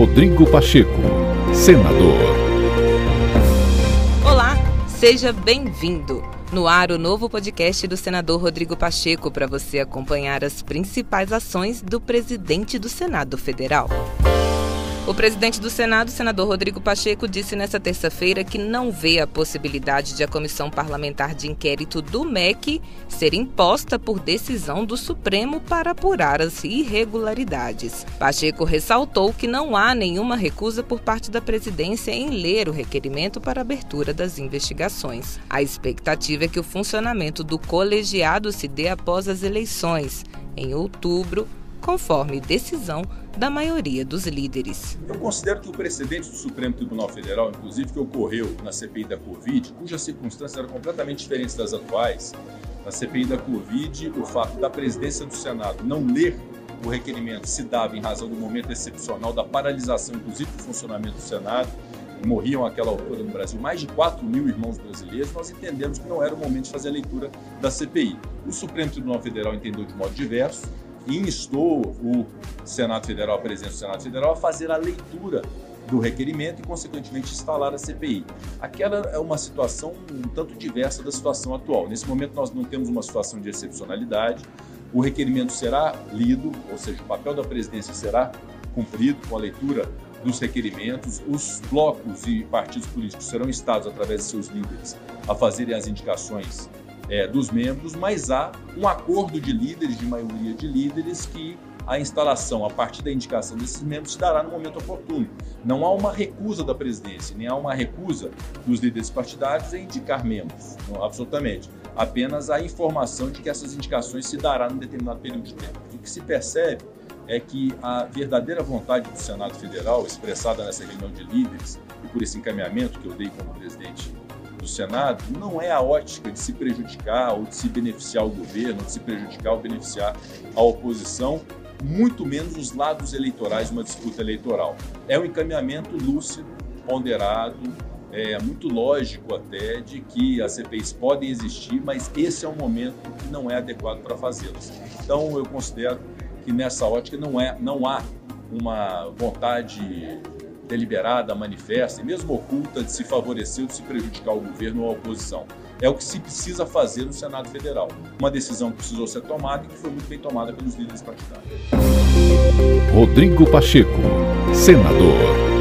Rodrigo Pacheco, senador. Olá, seja bem-vindo. No ar, o novo podcast do senador Rodrigo Pacheco para você acompanhar as principais ações do presidente do Senado Federal. O presidente do Senado, senador Rodrigo Pacheco, disse nesta terça-feira que não vê a possibilidade de a comissão parlamentar de inquérito do MEC ser imposta por decisão do Supremo para apurar as irregularidades. Pacheco ressaltou que não há nenhuma recusa por parte da presidência em ler o requerimento para abertura das investigações. A expectativa é que o funcionamento do colegiado se dê após as eleições, em outubro, conforme decisão da maioria dos líderes. Eu considero que o precedente do Supremo Tribunal Federal, inclusive que ocorreu na CPI da Covid, cujas circunstâncias eram completamente diferentes das atuais, na CPI da Covid, o fato da presidência do Senado não ler o requerimento se dava em razão do momento excepcional da paralisação, inclusive do funcionamento do Senado, morriam àquela altura no Brasil mais de 4 mil irmãos brasileiros, nós entendemos que não era o momento de fazer a leitura da CPI. O Supremo Tribunal Federal entendeu de modo diverso, instou o Senado Federal, a presidência do Senado Federal, a fazer a leitura do requerimento e, consequentemente, instalar a CPI. Aquela é uma situação um tanto diversa da situação atual. Nesse momento, nós não temos uma situação de excepcionalidade. O requerimento será lido, ou seja, o papel da presidência será cumprido com a leitura dos requerimentos. Os blocos e partidos políticos serão instados, através de seus líderes, a fazerem as indicações é, dos membros, mas há um acordo de líderes, de maioria de líderes, que a instalação, a partir da indicação desses membros, se dará no momento oportuno. Não há uma recusa da presidência, nem há uma recusa dos líderes partidários em indicar membros, não, absolutamente. Apenas a informação de que essas indicações se dará num determinado período de tempo. O que se percebe é que a verdadeira vontade do Senado Federal, expressada nessa reunião de líderes, e por esse encaminhamento que eu dei como presidente do Senado não é a ótica de se prejudicar ou de se beneficiar o governo, de se prejudicar ou beneficiar a oposição, muito menos os lados eleitorais de uma disputa eleitoral. É um encaminhamento lúcido, ponderado, é muito lógico até de que as CPIs podem existir, mas esse é um momento que não é adequado para fazê-las. Então eu considero que nessa ótica não, é, não há uma vontade deliberada, manifesta e mesmo oculta de se favorecer ou de se prejudicar o governo ou a oposição. É o que se precisa fazer no Senado Federal. Uma decisão que precisou ser tomada e que foi muito bem tomada pelos líderes partidários. Rodrigo Pacheco, senador.